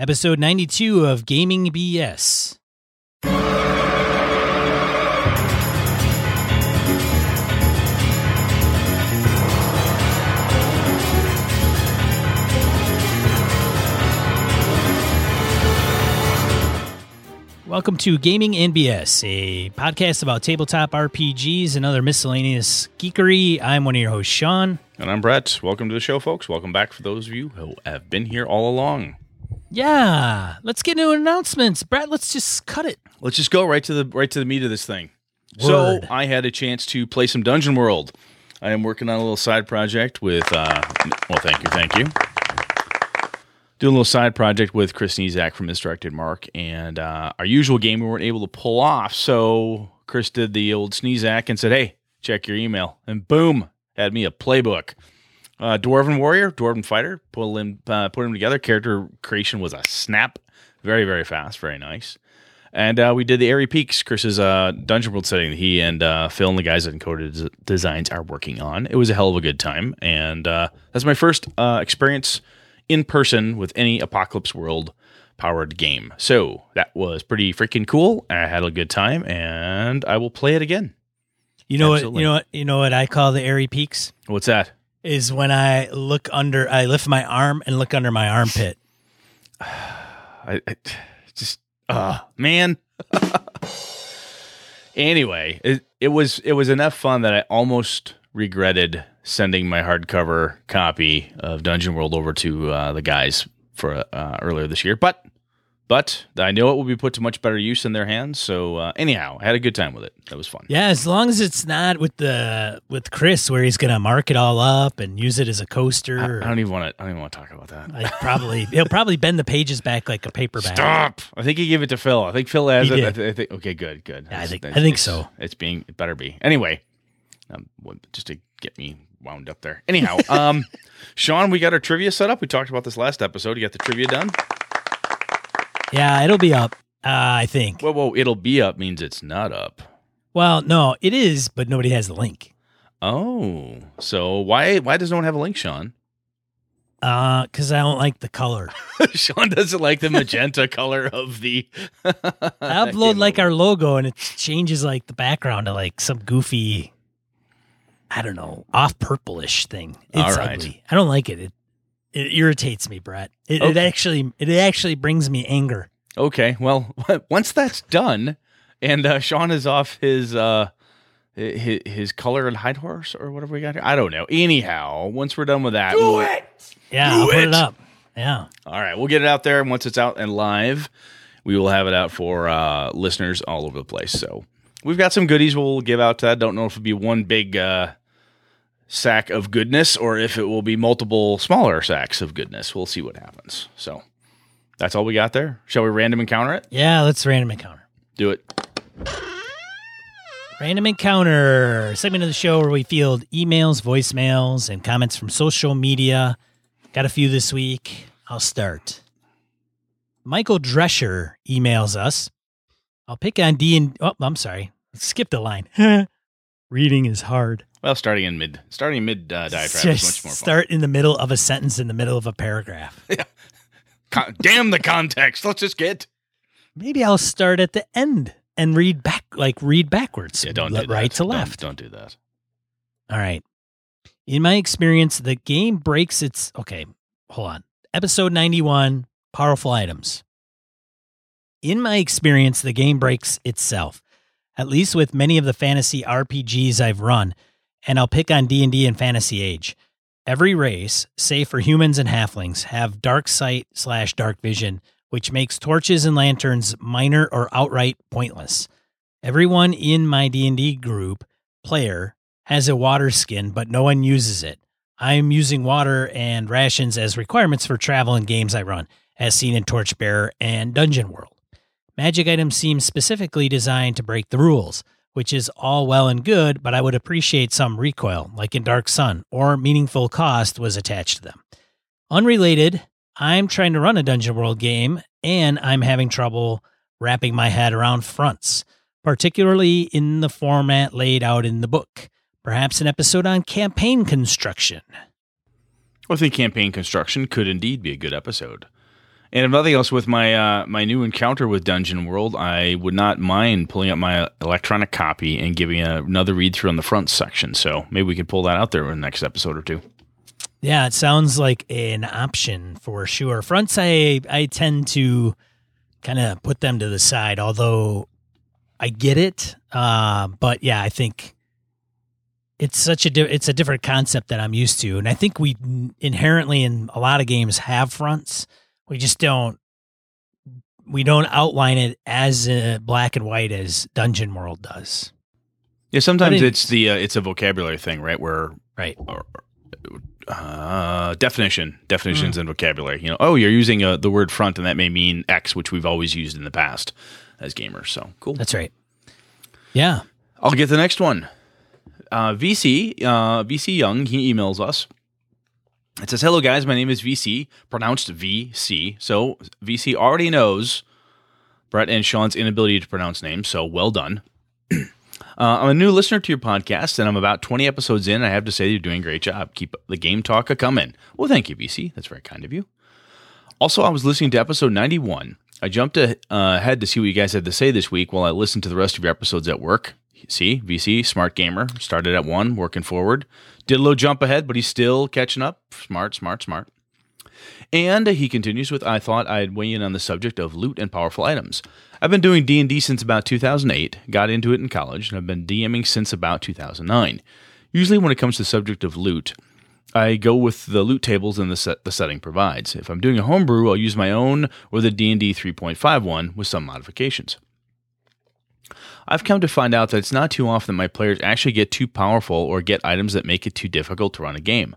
episode 92 of Gaming BS. Welcome to Gaming and BS, a podcast about tabletop RPGs and other miscellaneous geekery. I'm one of your hosts, Sean. And I'm Brett. Welcome to the show, folks. Welcome back for those of you who have been here all along. Yeah, let's get into announcements. Brett, let's just cut it. Let's just go right to the right to the meat of this thing. Word. So I had a chance to play some Dungeon World. I am working on a little side project with. Uh, well, thank you, thank you. Doing a little side project with Chris Sniezak from Misdirected Mark, and uh, our usual game we weren't able to pull off. So Chris did the old Sniezak and said, "Hey, check your email," and boom, had me a playbook. Uh, Dwarven Warrior, Dwarven Fighter, pull him, uh, put him together. Character creation was a snap, very very fast, very nice. And uh, we did the Airy Peaks, Chris's uh, Dungeon World setting he and uh, Phil and the guys at Encoded Des- Designs are working on. It was a hell of a good time, and uh, that's my first uh, experience in person with any Apocalypse World powered game. So that was pretty freaking cool. I had a good time, and I will play it again. You know Absolutely. what? You know what? You know what I call the airy peaks What's that? Is when I look under. I lift my arm and look under my armpit. I, I just uh man. anyway, it, it was it was enough fun that I almost regretted sending my hardcover copy of Dungeon World over to uh, the guys for uh, earlier this year, but but I know it will be put to much better use in their hands. So uh, anyhow, I had a good time with it. That was fun. Yeah, as long as it's not with the with Chris, where he's gonna mark it all up and use it as a coaster. I, I don't even want to. I don't even want to talk about that. I probably he'll probably bend the pages back like a paperback. Stop! I think he gave it to Phil. I think Phil has He it. I, th- I think okay, good, good. Yeah, I think- I think it's- so. It's being it better be anyway. Um, just to get me wound up there. Anyhow, um, Sean, we got our trivia set up. We talked about this last episode. You got the trivia done. Yeah, it'll be up. Uh, I think. Whoa, whoa! It'll be up means it's not up. Well, no, it is, but nobody has the link. Oh, so why why does no one have a link, Sean? Uh, because I don't like the color. Sean doesn't like the magenta color of the. I upload like our logo and it changes like the background to like some goofy, I don't know, off purplish thing. It's All right. ugly. I don't like it. It it irritates me, Brett. It, it actually it actually brings me anger. Okay, well, once that's done, and uh, Sean is off his uh, his, his color and hide horse or whatever we got here. I don't know. Anyhow, once we're done with that, we'll- Yeah, Do I'll put it. it up. Yeah. all right, we'll get it out there. And once it's out and live, we will have it out for uh, listeners all over the place. So we've got some goodies we'll give out. To that. Don't know if it'll be one big uh, sack of goodness or if it will be multiple smaller sacks of goodness. We'll see what happens. So that's all we got there. Shall we random encounter it? Yeah, let's random encounter. Do it. Random encounter segment of the show where we field emails, voicemails, and comments from social media. Got a few this week. I'll start. Michael Drescher emails us. I'll pick on D and oh, I'm sorry. Skip the line. Reading is hard. Well, starting in mid, starting mid uh, diatribe is much more fun. start in the middle of a sentence in the middle of a paragraph. Con- damn the context. Let's just get. Maybe I'll start at the end and read back, like read backwards. Yeah, don't le- do that. right to Don't- left. Don't, do that. All right. In my experience, the game breaks its. Okay, hold on. Episode 91 Powerful Items. In my experience, the game breaks itself, at least with many of the fantasy RPGs I've run, and I'll pick on D&D and Fantasy Age. Every race, save for humans and halflings, have dark sight slash dark vision, which makes torches and lanterns minor or outright pointless. Everyone in my D&D group, player, has a water skin, but no one uses it. I'm using water and rations as requirements for travel and games I run, as seen in Torchbearer and Dungeon World. Magic items seem specifically designed to break the rules, which is all well and good, but I would appreciate some recoil, like in Dark Sun, or meaningful cost was attached to them. Unrelated, I'm trying to run a Dungeon World game, and I'm having trouble wrapping my head around fronts, particularly in the format laid out in the book. Perhaps an episode on campaign construction. I think campaign construction could indeed be a good episode. And if nothing else, with my uh, my new encounter with Dungeon World, I would not mind pulling up my electronic copy and giving a, another read through on the front section. So maybe we could pull that out there in the next episode or two. Yeah, it sounds like an option for sure. Fronts, I I tend to kind of put them to the side, although I get it. Uh, but yeah, I think it's such a di- it's a different concept that I'm used to, and I think we inherently in a lot of games have fronts. We just don't we don't outline it as uh, black and white as Dungeon World does. Yeah, sometimes it- it's the uh, it's a vocabulary thing, right? Where Right. or, uh, definition, definitions and vocabulary. You know, oh, you're using uh, the word front, and that may mean X, which we've always used in the past as gamers. So cool. That's right. Yeah. I'll get the next one. Uh, VC, uh, VC Young, he emails us. It says, Hello, guys. My name is VC, pronounced VC. So VC already knows Brett and Sean's inability to pronounce names. So well done. uh, I'm a new listener to your podcast, and I'm about 20 episodes in. I have to say, you're doing a great job. Keep the game talk a coming. Well, thank you, VC. That's very kind of you. Also, I was listening to episode 91. I jumped uh, ahead to see what you guys had to say this week while I listened to the rest of your episodes at work. See, VC, smart gamer, started at one, working forward. Did a little jump ahead, but he's still catching up. Smart, smart, smart. And he continues with, I thought I'd weigh in on the subject of loot and powerful items. I've been doing D&D since about 2008, got into it in college, and I've been DMing since about 2009. Usually when it comes to the subject of loot, I go with the loot tables and the set the setting provides. If I'm doing a homebrew, I'll use my own or the D&D 3.51 with some modifications. I've come to find out that it's not too often that my players actually get too powerful or get items that make it too difficult to run a game.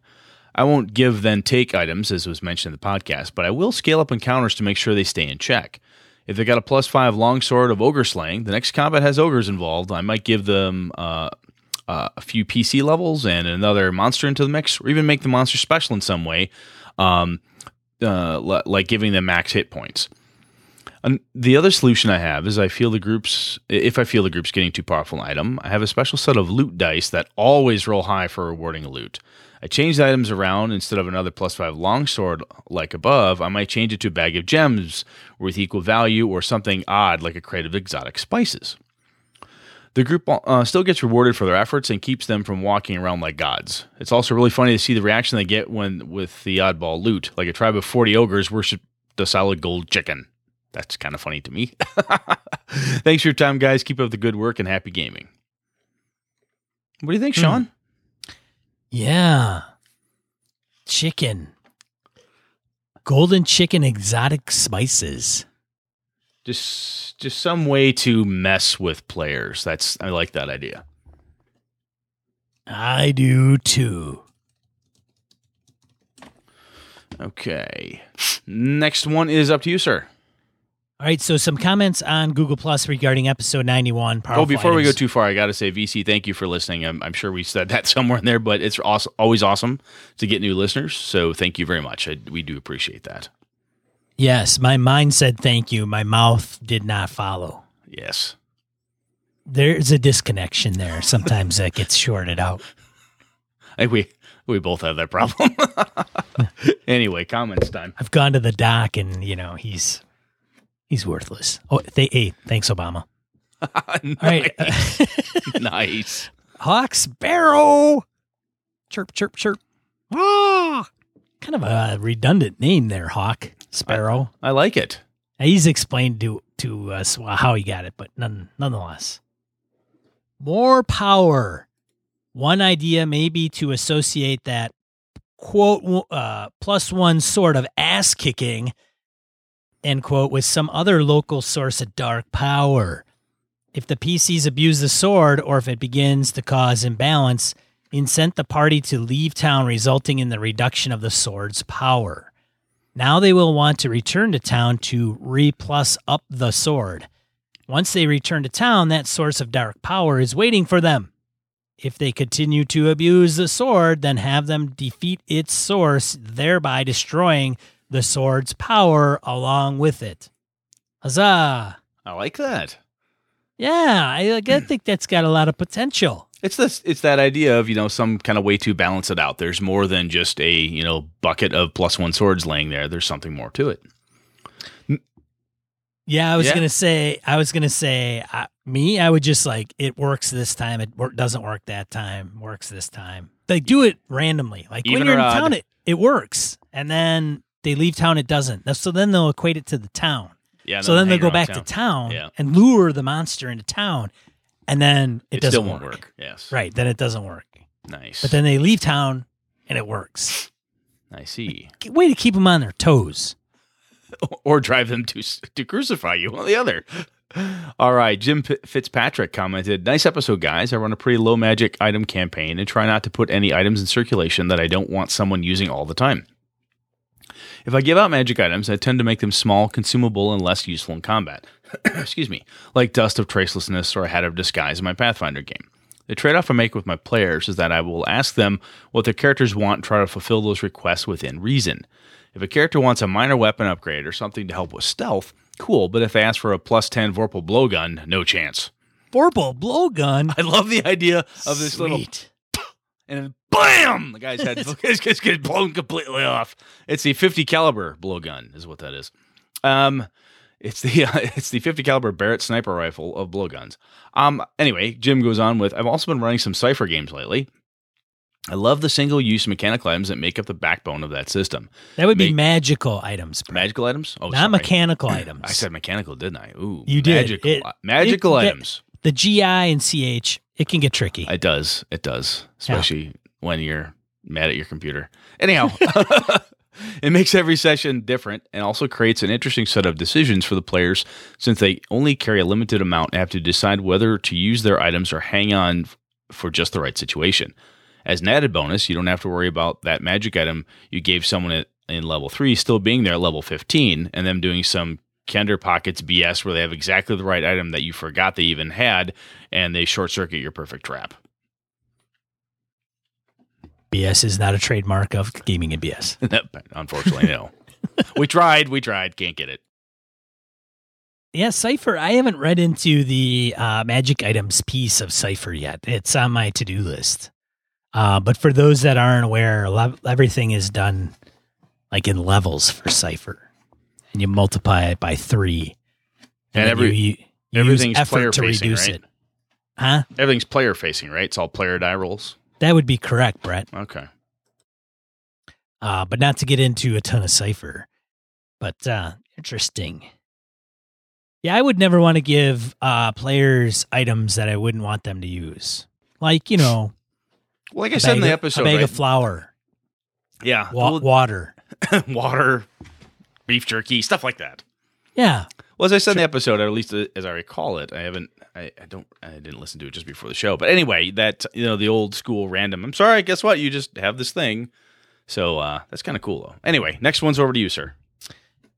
I won't give then take items, as was mentioned in the podcast, but I will scale up encounters to make sure they stay in check. If they got a plus five longsword of ogre slaying, the next combat has ogres involved. I might give them uh, uh, a few PC levels and another monster into the mix, or even make the monster special in some way, um, uh, li- like giving them max hit points. And the other solution I have is I feel the groups if I feel the group's getting too powerful an item, I have a special set of loot dice that always roll high for rewarding a loot. I change the items around instead of another plus five longsword like above, I might change it to a bag of gems with equal value or something odd like a crate of exotic spices. The group uh, still gets rewarded for their efforts and keeps them from walking around like gods. It's also really funny to see the reaction they get when with the oddball loot, like a tribe of 40 ogres worship the solid gold chicken. That's kind of funny to me. Thanks for your time, guys. Keep up the good work and happy gaming. What do you think, hmm. Sean? Yeah. Chicken. Golden chicken exotic spices. Just just some way to mess with players. That's I like that idea. I do too. Okay. Next one is up to you, sir. All right, so some comments on Google Plus regarding episode 91. Oh, Powerful before we go too far, I got to say, VC, thank you for listening. I'm, I'm sure we said that somewhere in there, but it's awesome, always awesome to get new listeners. So thank you very much. I, we do appreciate that. Yes, my mind said thank you. My mouth did not follow. Yes. There's a disconnection there. Sometimes that gets shorted out. I, we we both have that problem. anyway, comments time. I've gone to the doc and, you know, he's he's worthless. Oh, th- hey, thanks Obama. All right. nice. Hawk Sparrow. Chirp, chirp, chirp. Ah, kind of a redundant name there, Hawk Sparrow. I like it. He's explained to to us how he got it, but none, nonetheless, more power. One idea may be to associate that quote uh, plus one sort of ass kicking end quote with some other local source of dark power. If the PCs abuse the sword, or if it begins to cause imbalance, incent the party to leave town, resulting in the reduction of the sword's power. Now they will want to return to town to re plus up the sword. Once they return to town, that source of dark power is waiting for them. If they continue to abuse the sword, then have them defeat its source, thereby destroying the sword's power along with it. Huzzah! I like that. Yeah, I, I think that's got a lot of potential. It's this. It's that idea of you know some kind of way to balance it out. There's more than just a you know bucket of plus one swords laying there. There's something more to it. Yeah, I was Yeah. gonna say. I was gonna say uh, me. I would just like it works this time. It wor- doesn't work that time. Works this time. They do it randomly. Like Even when you're in odd? town, it it works, and then they leave town, it doesn't. So then they'll equate it to the town. Yeah. so then they'll go back town. to town Yeah. and lure the monster into town, and then it, It, doesn't still won't work. work. Yes. Right. Then it doesn't work. Nice. But then they leave town, and it works. I see. Way to keep them on their toes. or drive them to to crucify you on the other. All right, Jim Fitzpatrick commented, "Nice episode, guys. I run a pretty low magic item campaign and try not to put any items in circulation that I don't want someone using all the time. If I give out magic items, I tend to make them small, consumable, and less useful in combat. Excuse me, like Dust of Tracelessness or a Hat of Disguise in my Pathfinder game. The trade off I make with my players is that I will ask them what their characters want and try to fulfill those requests within reason. If a character wants a minor weapon upgrade or something to help with stealth, cool, but if they ask for a plus 10 Vorpal blowgun, no chance. Vorpal blowgun. I love the idea of this little Sweet. And then BAM! The guy's head gets, gets blown completely off. It's the 50 caliber blowgun, is what that is. Um, it's the uh, it's the 50 caliber Barrett sniper rifle of blowguns. Um, anyway, Jim goes on with, I've also been running some Cypher games lately. I love the single use mechanical items that make up the backbone of that system. That would be magical items, Brett. Magical items? Oh, not sorry. mechanical items. I said mechanical, didn't I? Ooh, You did. Magical, It- magical it- items. the GI and CH. It can get tricky. It does. It does. Especially when you're mad at your computer. Anyhow, it makes every session different and also creates an interesting set of decisions for the players since they only carry a limited amount and have to decide whether to use their items or hang on for just the right situation. As an added bonus, you don't have to worry about that magic item you gave someone at, in level 3 still being there at level 15 and them doing some Kender Pockets BS where they have exactly the right item that you forgot they even had and they short circuit your perfect trap. BS is not a trademark of gaming and BS. Unfortunately, no. we tried, we tried, can't get it. Yeah, Cypher. I haven't read into the uh, magic items piece of Cypher yet. It's on my to do list. Uh, but for those that aren't aware, everything is done like in levels for Cypher, and you multiply it by three. And then every- you, you, everything's use effort to player-facing, reduce right? it. Huh? Everything's player facing, right? It's all player die rolls. That would be correct, Brett. Okay. uh, but not to get into a ton of cypher. But uh, interesting. Yeah, I would never want to give uh, players items that I wouldn't want them to use, like you know, Well, like I said in the of- episode, a bag right? of flour, yeah, wa- water. water, beef jerky, stuff like that. Yeah, Well, as I said in the episode, or at least uh, as I recall it, I haven't, I, I don't, I didn't listen to it just before the show. But anyway, that you know, the old school random. I'm sorry, guess what? You just have this thing. So uh, that's kind of cool, though. Anyway, next one's over to you, sir.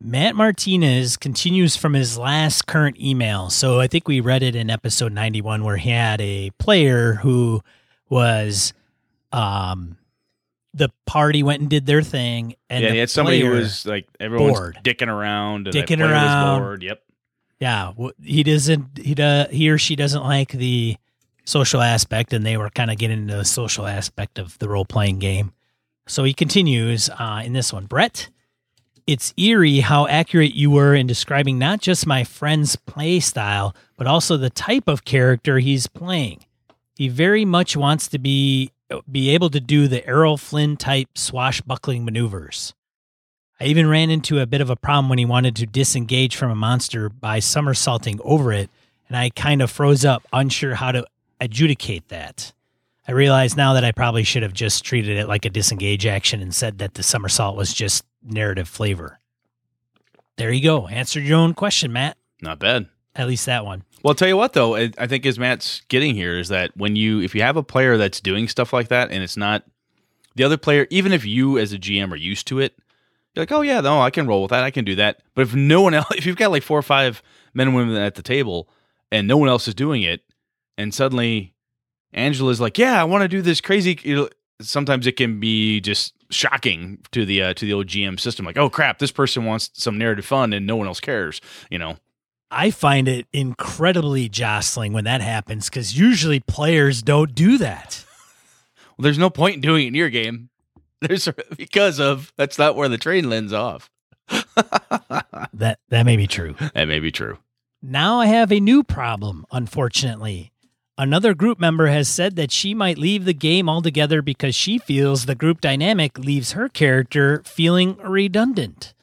Matt Martinez continues from his last current email. So I think we read it in episode 91 where he had a player who was um the party went and did their thing and yeah, the he had somebody who was like everyone's bored. dicking around, and Dicking around. bored. Yep. yeah, he doesn't he does he or she doesn't like the social aspect and they were kind of getting into the social aspect of the role playing game. So he continues uh, in this one, Brett. It's eerie how accurate you were in describing not just my friend's play style, but also the type of character he's playing. He very much wants to be be able to do the Errol Flynn type swashbuckling maneuvers. I even ran into a bit of a problem when he wanted to disengage from a monster by somersaulting over it, and I kind of froze up, unsure how to adjudicate that. I realize now that I probably should have just treated it like a disengage action and said that the somersault was just narrative flavor. There you go. Answered your own question, Matt. Not bad. At least that one. Well, I'll tell you what, though, I, think as Matt's getting here is that when you, if you have a player that's doing stuff like that and it's not the other player, even if you as a GM are used to it, you're like, oh, yeah, no, I can roll with that. I can do that. But if no one else, if you've got like four or five men and women at the table and no one else is doing it, and suddenly Angela's like, yeah, I want to do this crazy, sometimes it can be just shocking to the uh, to the old GM system. Like, oh crap, this person wants some narrative fun and no one else cares. You know, I find it incredibly jostling when that happens because usually players don't do that. Well, there's no point in doing it in your game. There's because of that's not where the train lends off. that that may be true. That may be true. Now I have a new problem, unfortunately. Another group member has said that she might leave the game altogether because she feels the group dynamic leaves her character feeling redundant.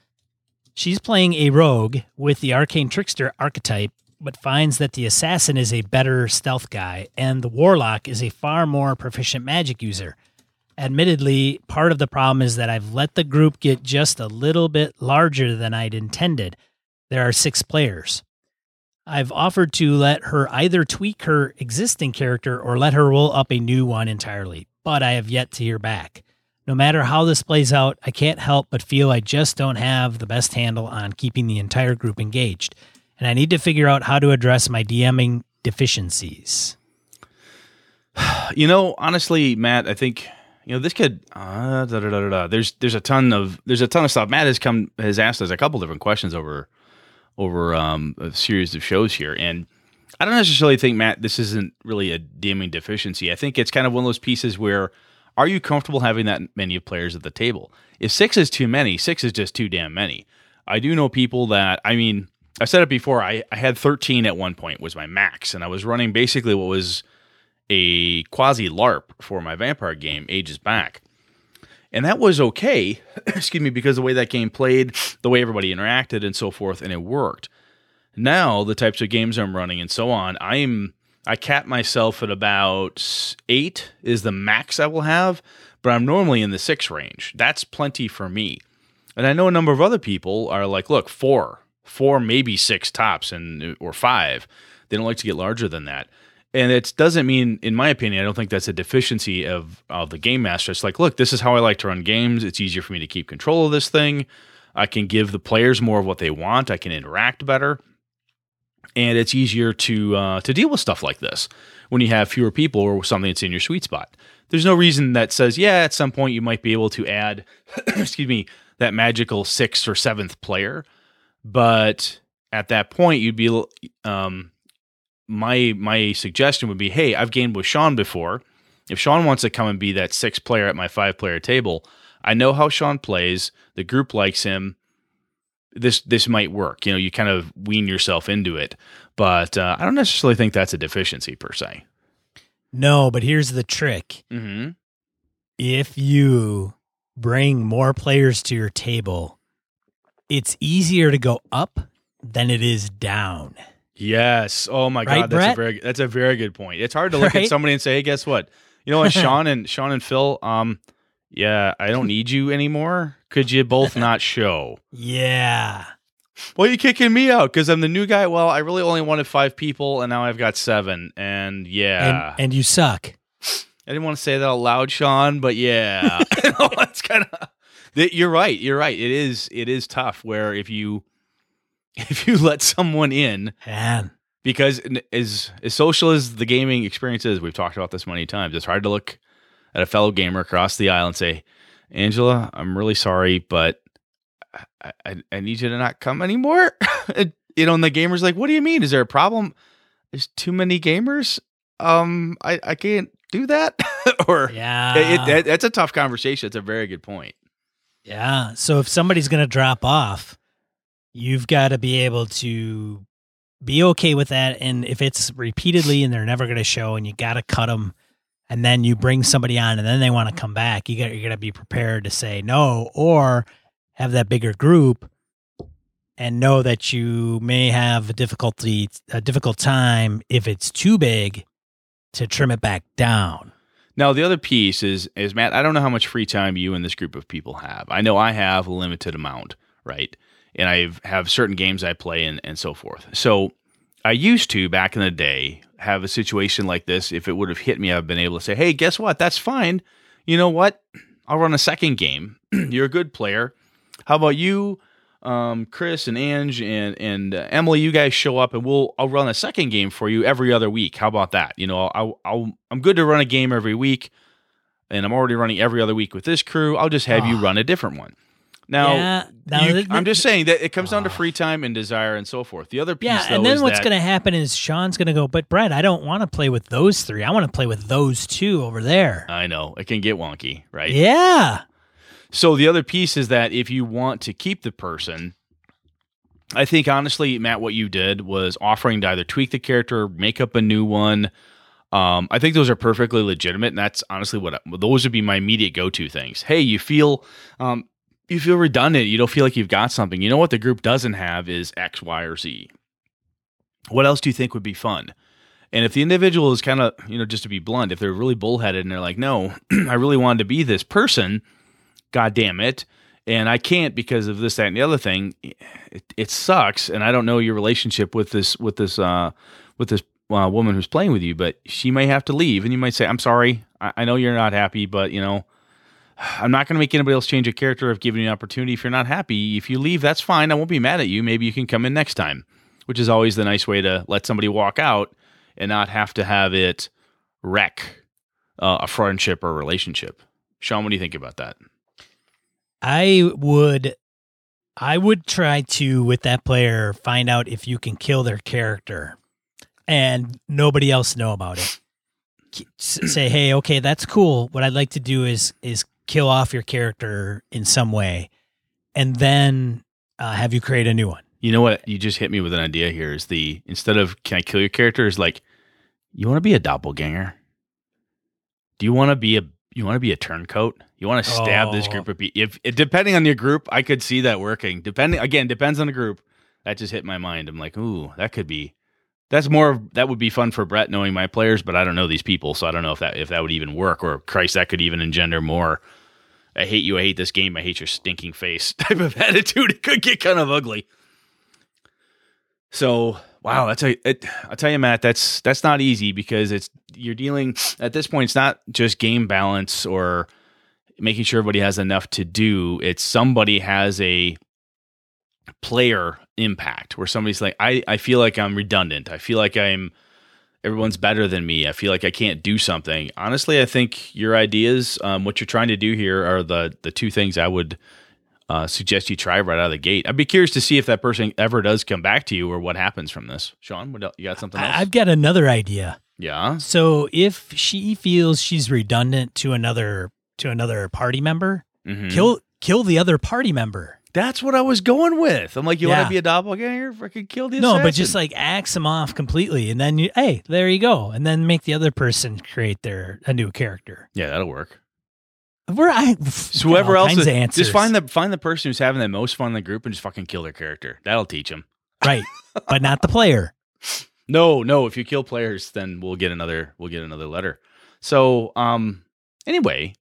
She's playing a rogue with the arcane trickster archetype, but finds that the assassin is a better stealth guy and the warlock is a far more proficient magic user. Admittedly, part of the problem is that I've let the group get just a little bit larger than I'd intended. There are six players. I've offered to let her either tweak her existing character or let her roll up a new one entirely, but I have yet to hear back. No matter how this plays out, I can't help but feel I just don't have the best handle on keeping the entire group engaged, and I need to figure out how to address my DMing deficiencies. You know, honestly, Matt, I think you know this could. Uh, There's there's a ton of there's a ton of stuff. Matt has come has asked us a couple different questions over over um, a series of shows here, and I don't necessarily think Matt this isn't really a DMing deficiency. I think it's kind of one of those pieces where are you comfortable having that many players at the table? If six is too many, six is just too damn many. I do know people that I mean I said it before. I, I had 13 at one point was my max, and I was running basically what was a quasi LARP for my vampire game ages back. And that was okay, excuse me, because the way that game played, the way everybody interacted and so forth, and it worked. Now, the types of games I'm running and so on, I'm I cap myself at about eight is the max I will have, but I'm normally in the six range. That's plenty for me. And I know a number of other people are like, look, four, four, maybe six tops, and or five. They don't like to get larger than that and it doesn't mean in my opinion i don't think that's a deficiency of of the game master it's like look this is how i like to run games it's easier for me to keep control of this thing i can give the players more of what they want i can interact better and it's easier to uh, to deal with stuff like this when you have fewer people or something that's in your sweet spot there's no reason that says yeah at some point you might be able to add excuse me that magical sixth or seventh player but at that point you'd be um, my my suggestion would be, hey, I've gamed with Sean before. If Sean wants to come and be that six player at my five player table, I know how Sean plays. The group likes him. This this might work. You know, you kind of wean yourself into it, but uh, I don't necessarily think that's a deficiency per se. No, but here's the trick. Mm-hmm. If you bring more players to your table, it's easier to go up than it is down. Yes. Oh my Right, God, that's Brett? a very that's a very good point. It's hard to look Right? at somebody and say, "Hey, guess what? You know what, Sean and Sean and Phil, um, yeah, I don't need you anymore. Could you both not show? Yeah. Well, you kicking me out because I'm the new guy. Well, I really only wanted five people, and now I've got seven. And yeah, And and you suck. I didn't want to say that out loud, Sean, but yeah, it's kind of. You're right. You're right. It is. It is tough. Where if you if you let someone in Man. because as as social as the gaming experience is, we've talked about this many times. It's hard to look at a fellow gamer across the aisle and say, "Angela, I'm really sorry, but I, I, I need you to not come anymore." You know, and the gamer's like, "What do you mean? Is there a problem? There's too many gamers. Um, I I can't do that." or Yeah. it, it, that's a tough conversation. It's a very good point. Yeah. So if somebody's going to drop off, you've got to be able to be okay with that. And if it's repeatedly and they're never going to show and you got to cut them and then you bring somebody on and then they want to come back, you got, you're going to be prepared to say no or have that bigger group and know that you may have a difficulty, a difficult time if it's too big to trim it back down. Now the other piece is is Matt. I don't know how much free time you and this group of people have. I know I have a limited amount, right? And I have certain games I play and and so forth. So I used to back in the day have a situation like this. If it would have hit me, I've been able to say, "Hey, guess what? That's fine. You know what? I'll run a second game. You're a good player. How about you?" um, Chris and Ange and and uh, Emily, you guys show up and we'll I'll run a second game for you every other week. How about that? You know, I'll, I'll I'm good to run a game every week, and I'm already running every other week with this crew. I'll just have you Oh. run a different one. Now, Yeah, now you- I'm just saying that it comes down to free time and desire and so forth. The other piece, Yeah, though, and then is what's going to happen is Sean's going to go, but Brett, I don't want to play with those three. I want to play with those two over there. I know it can get wonky, right? yeah. So the other piece is that if you want to keep the person, I think honestly, Matt, what you did was offering to either tweak the character, make up a new one. Um, I think those are perfectly legitimate, and that's honestly what those would be my immediate go-to things. Hey, you feel um, you feel redundant. You don't feel like you've got something. You know what the group doesn't have is X, Y, or Z. What else do you think would be fun? And if the individual is kind of, you know, just to be blunt, if they're really bullheaded and they're like, no, I really wanted to be this person, God damn it. And I can't because of this, that, and the other thing. It, it sucks. And I don't know your relationship with this, with this, uh, with this uh, woman who's playing with you, but she may have to leave. And you might say, I'm sorry. I, I know you're not happy, but, you know, I'm not going to make anybody else change a character. I've given you an opportunity. If you're not happy, if you leave, that's fine. I won't be mad at you. Maybe you can come in next time, which is always the nice way to let somebody walk out and not have to have it wreck uh, a friendship or a relationship. Sean, what do you think about that? I would I would try to with that player find out if you can kill their character and nobody else know about it. Say, "Hey, okay, that's cool. What I'd like to do is is kill off your character in some way and then uh, have you create a new one." You know what? You just hit me with an idea here is the instead of can I kill your character is like you want to be a doppelganger? Do you want to be a you want to be a turncoat? You want to stab oh. this group of people? If, if depending on your group, I could see that working. Depending again, depends on the group. That just hit my mind. I'm like, ooh, that could be. That's more. That would be fun for Brett knowing my players, but I don't know these people, so I don't know if that if that would even work. Or Christ, that could even engender more. I hate you. I hate this game. I hate your stinking face type of attitude. It could get kind of ugly. So wow, that's a. It, I'll tell you, Matt, that's that's not easy because it's you're dealing at this point. It's not just game balance or making sure everybody has enough to do. It's somebody has a player impact where somebody's like, I I feel like I'm redundant. I feel like I'm everyone's better than me. I feel like I can't do something. Honestly, I think your ideas, um, what you're trying to do here, are the the two things I would uh, suggest you try right out of the gate. I'd be curious to see if that person ever does come back to you or what happens from this. Sean, what else? you got something else? I've got another idea. Yeah. So if she feels she's redundant to another to another party member, mm-hmm. kill kill the other party member. That's what I was going with. I'm like, you yeah. want to be a doppelganger? Freaking kill the no, but just like axe them off completely, and then you, hey, there you go, and then make the other person create their a new character. Yeah, that'll work. Where I so whoever else is, just find the find the person who's having the most fun in the group and just fucking kill their character. That'll teach them. Right, but not the player. No, no. If you kill players, then we'll get another we'll get another letter. So, um, anyway,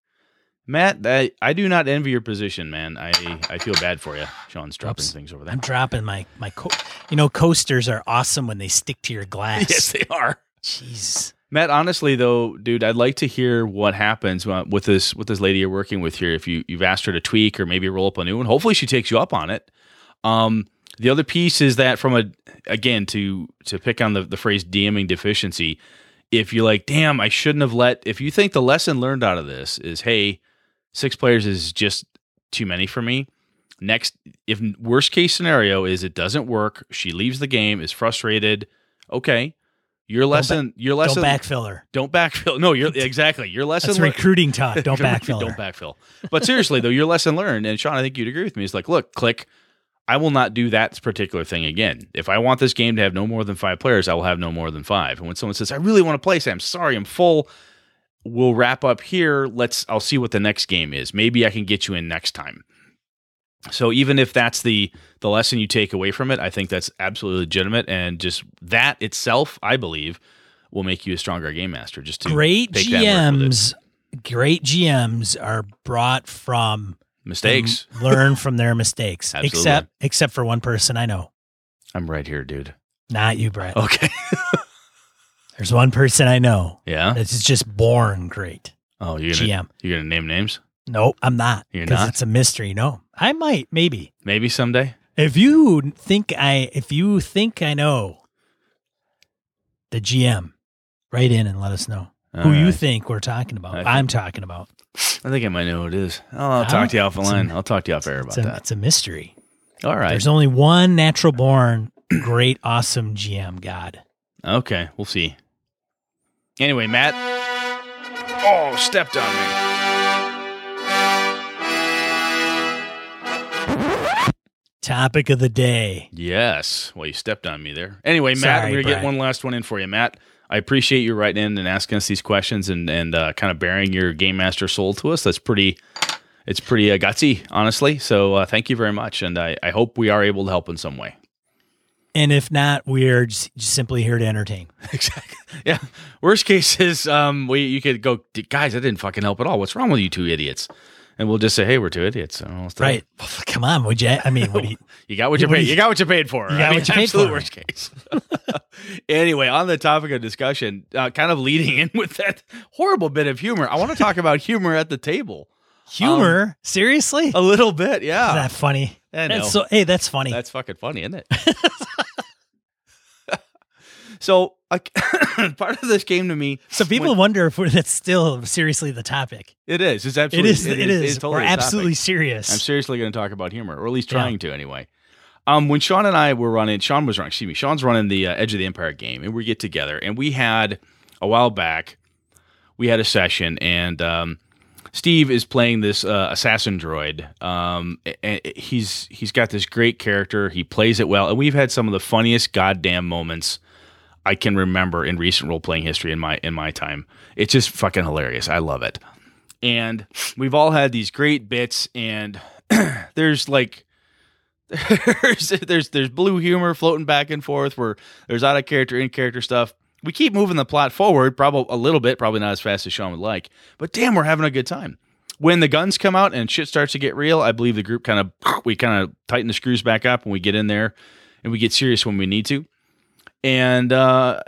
Matt, I, I do not envy your position, man. I I feel bad for you. Sean's dropping Oops. things over there. I'm dropping my my co- you know coasters are awesome when they stick to your glass. Yes, they are. Jeez. Matt, honestly though, dude, I'd like to hear what happens with this with this lady you're working with here. If you you've asked her to tweak or maybe roll up a new one, hopefully she takes you up on it. Um, the other piece is that from a again to to pick on the the phrase DMing deficiency. If you're like, damn, I shouldn't have let. If you think the lesson learned out of this is, hey, six players is just too many for me. Next, if worst case scenario is it doesn't work, she leaves the game, is frustrated. Okay, your lesson, ba- your lesson. Don't backfill her. Don't backfill. No, you're exactly your lesson. That's recruiting talk. Don't backfill. don't backfill. But seriously though, your lesson learned, and Sean, I think you'd agree with me. Is like, look, click. I will not do that particular thing again. If I want this game to have no more than five players, I will have no more than five. And when someone says, "I really want to play," say, "I'm sorry, I'm full." We'll wrap up here. Let's. I'll see what the next game is. Maybe I can get you in next time. So even if that's the the lesson you take away from it, I think that's absolutely legitimate, and just that itself, I believe, will make you a stronger game master. Just to great GMs, great GMs are brought from mistakes, learn from their mistakes. except except for one person I know. I'm right here, dude. Not you, Brett. Okay. There's one person I know. Yeah. That's just born great. Oh, you're gonna, GM. You're gonna name names? Nope, I'm not. You're not. It's a mystery. No, I might, maybe, maybe someday. If you think I, if you think I know the GM, write in and let us know All who right. you think we're talking about. Think, I'm talking about. I think I might know who it is. I'll, I'll talk to you off the line. I'll talk to you off air about a, that. It's a mystery. All right. There's only one natural born, great, awesome GM god. Okay, we'll see. Anyway, Matt. Oh, stepped on me. Topic of the day. Yes. Well, you stepped on me there. Anyway, Matt, Sorry, we're going to get one last one in for you, Matt. I appreciate you writing in and asking us these questions and and uh, kind of bearing your game master soul to us. That's pretty. It's pretty uh, gutsy, honestly. So uh, thank you very much, and I, I hope we are able to help in some way. And if not, we're just, just simply here to entertain. Exactly. Yeah. Worst case is, um, we you could go, guys. That didn't fucking help at all. What's wrong with you two idiots? And we'll just say, hey, we're two idiots. So we'll. Right. Come on, would you? I mean, what you, You got what you paid. you- You got what you paid for. You I mean, what you paid for. worst case. anyway, on the topic of discussion, uh, kind of leading in with that horrible bit of humor, I want to talk about humor at the table humor? Seriously? a little bit. Is Yeah, that funny? I know. That's so, hey, that's funny. That's fucking funny, isn't it? so, like, part of this came to me. so people when- wonder if we're, that's still seriously the topic. it is. It's It absolutely. is. It is. totally we're a topic. absolutely serious. I'm seriously going to talk about humor, or at least Yeah. trying to anyway. Um, when Sean and I were running, Sean was running. Excuse me, Sean's running the uh, Edge of the Empire game, and we get together, and we had a while back, we had a session, and um, Steve is playing this uh, assassin droid. Um, and he's he's got this great character. He plays it well, and we've had some of the funniest goddamn moments I can remember in recent role playing history in my in my time. It's just fucking hilarious. I love it. And we've all had these great bits, and there's like there's there's there's blue humor floating back and forth where there's out of character, in character stuff. We keep moving the plot forward, probably a little bit, probably not as fast as Sean would like, but damn, we're having a good time. When the guns come out and shit starts to get real, I believe the group kind of we kind of tighten the screws back up and we get in there and we get serious when we need to. And uh,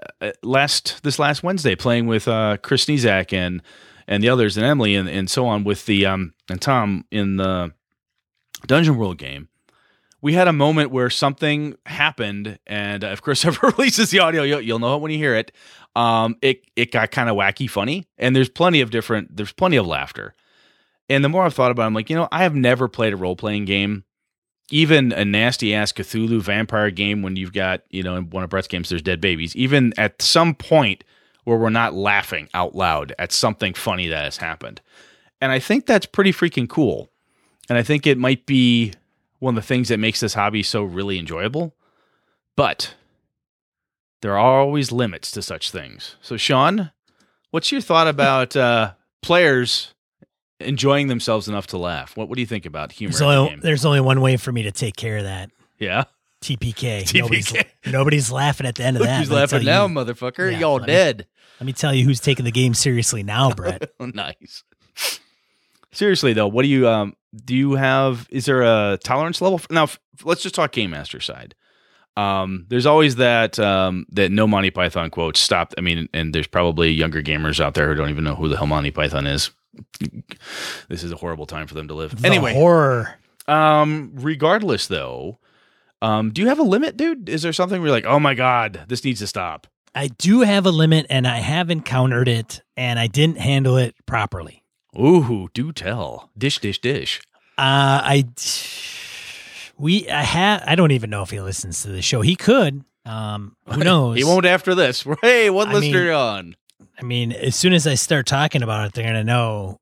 last this last Wednesday, playing with uh, Chris Sniezak and and the others and Emily and, and so on with the um and Tom in the Dungeon World game, we had a moment where something happened, and if Chris ever releases the audio, you'll, you'll know it when you hear it. Um, it it got kind of wacky, funny, and there's plenty of different. There's plenty of laughter. And the more I've thought about, it, I'm like, you know, I have never played a role playing game, even a nasty ass Cthulhu vampire game. When you've got, you know, in one of Brett's games, there's dead babies. Even at some point where we're not laughing out loud at something funny that has happened, and I think that's pretty freaking cool. And I think it might be one of the things that makes this hobby so really enjoyable. But there are always limits to such things. So, Sean, what's your thought about uh, players enjoying themselves enough to laugh? What What do you think about humor? There's the only, game? there's only one way for me to take care of that. Yeah, TPK. TPK. Nobody's, nobody's laughing at the end of that. who's Let me laughing tell now, you- motherfucker. Yeah, Y'all let me- dead. Let me tell you who's taking the game seriously now, Brett. nice. Seriously though, what do you um do you have is there a tolerance level now f- let's just talk game master side. Um there's always that um that no Monty Python quote stop I mean and there's probably younger gamers out there who don't even know who the hell Monty Python is. this is a horrible time for them to live. The anyway, horror. um regardless though, um do you have a limit, dude? Is there something where you're like, "Oh my god, this needs to stop." I do have a limit, and I have encountered it, and I didn't handle it properly. Ooh, do tell. Dish dish dish. Uh, I we I have I don't even know if he listens to the show. He could. Um, who knows? He won't after this. Hey, what I listener mean- you on? I mean, as soon as I start talking about it, they're gonna know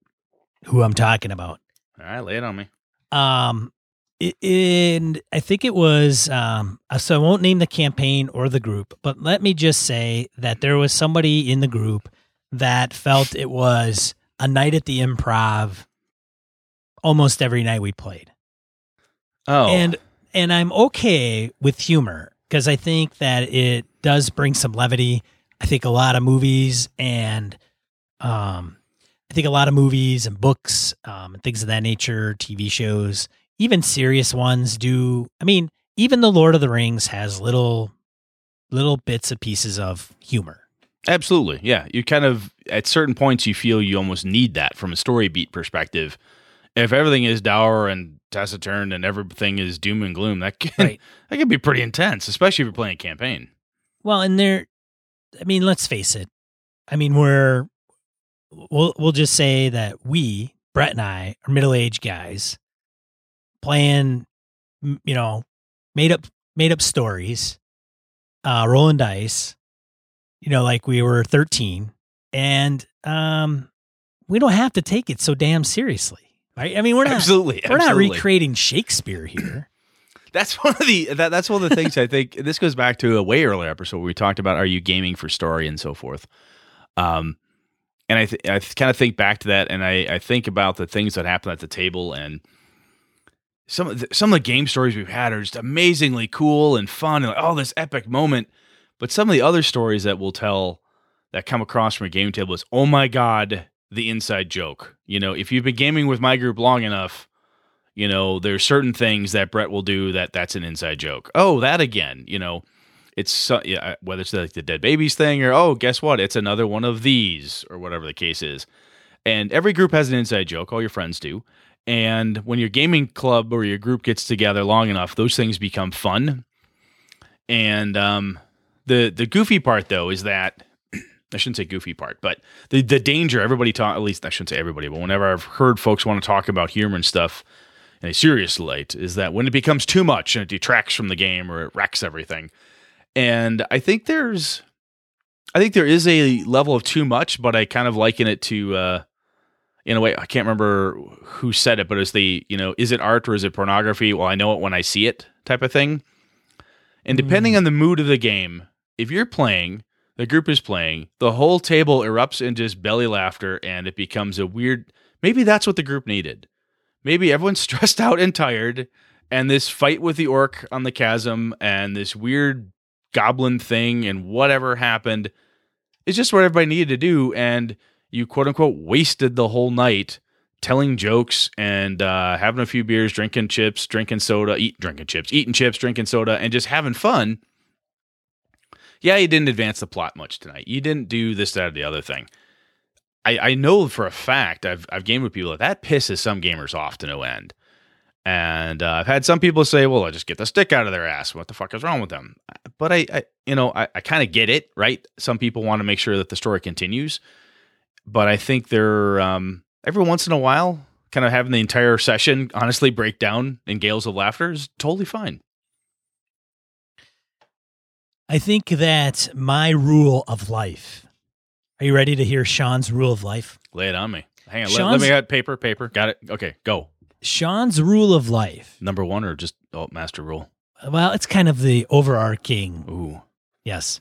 who I'm talking about. All right, lay it on me. Um, it, and I think it was um. So I won't name the campaign or the group, but let me just say that there was somebody in the group that felt it was a night at the improv almost every night we played. Oh, and and I'm okay with humor because I think that it does bring some levity. I think a lot of movies and um, I think a lot of movies and books um, and things of that nature, TV shows, even serious ones do. I mean, even the Lord of the Rings has little little bits and pieces of humor. Absolutely. Yeah, you kind of at certain points you feel you almost need that from a story beat perspective. If everything is dour and taciturn and everything is doom and gloom, that can Right. that can be pretty intense, especially if you're playing a campaign. Well, and there, I mean, let's face it. I mean, we're we'll we'll just say that we, Brett and I, are middle aged guys playing, you know, made up made up stories, uh, rolling dice. You know, like we were thirteen, and um, we don't have to take it so damn seriously, right? I mean, we're not absolutely, we're not recreating Shakespeare here. that's one of the that, that's one of the things I think this goes back to a way earlier episode where we talked about are you gaming for story and so forth. Um, and I th- I kind of think back to that, and I I think about the things that happen at the table and. Some of the, some of the game stories we've had are just amazingly cool and fun, and like, oh, this epic moment. But some of the other stories that we'll tell that come across from a game table is, oh my god, the inside joke. You know, if you've been gaming with my group long enough, you know, there's certain things that Brett will do that that's an inside joke. Oh, that again, you know, it's uh, yeah, whether it's like the dead babies thing or oh, guess what? It's another one of these or whatever the case is. And every group has an inside joke. All your friends do. And when your gaming club or your group gets together long enough, those things become fun. And um, the the goofy part though is that I shouldn't say goofy part, but the the danger everybody talk at least I shouldn't say everybody, but whenever I've heard folks want to talk about humor and stuff in a serious light, is that when it becomes too much and it detracts from the game or it wrecks everything. And I think there's I think there is a level of too much, but I kind of liken it to uh in a way I can't remember who said it, but it's the, you know, is it art or is it pornography? Well, I know it when I see it type of thing. And depending mm. on the mood of the game, if you're playing the group is playing, the whole table erupts into just belly laughter and it becomes a weird maybe that's what the group needed. Maybe everyone's stressed out and tired, and this fight with the orc on the chasm and this weird goblin thing and whatever happened is just what everybody needed to do. And you quote unquote wasted the whole night telling jokes and uh, having a few beers, drinking chips, drinking soda, eat drinking chips, eating chips, drinking soda, and just having fun yeah, you didn't advance the plot much tonight. You didn't do this, that, or the other thing. I, I know for a fact I've I've gamed with people that that pisses some gamers off to no end. And uh, I've had some people say, "Well, I just get the stick out of their ass. What the fuck is wrong with them?" But I, I you know, I, I kind of get it, right? Some people want to make sure that the story continues, but I think they're um, every once in a while, kind of having the entire session honestly break down in gales of laughter is totally fine. I think that my rule of life. Are you ready to hear Sean's rule of life? Lay it on me. Hang on. Let, let, me get paper. Paper. Got it. Okay. Go. Sean's rule of life. Number one or just oh, master rule? Well, it's kind of the overarching. Ooh. Yes.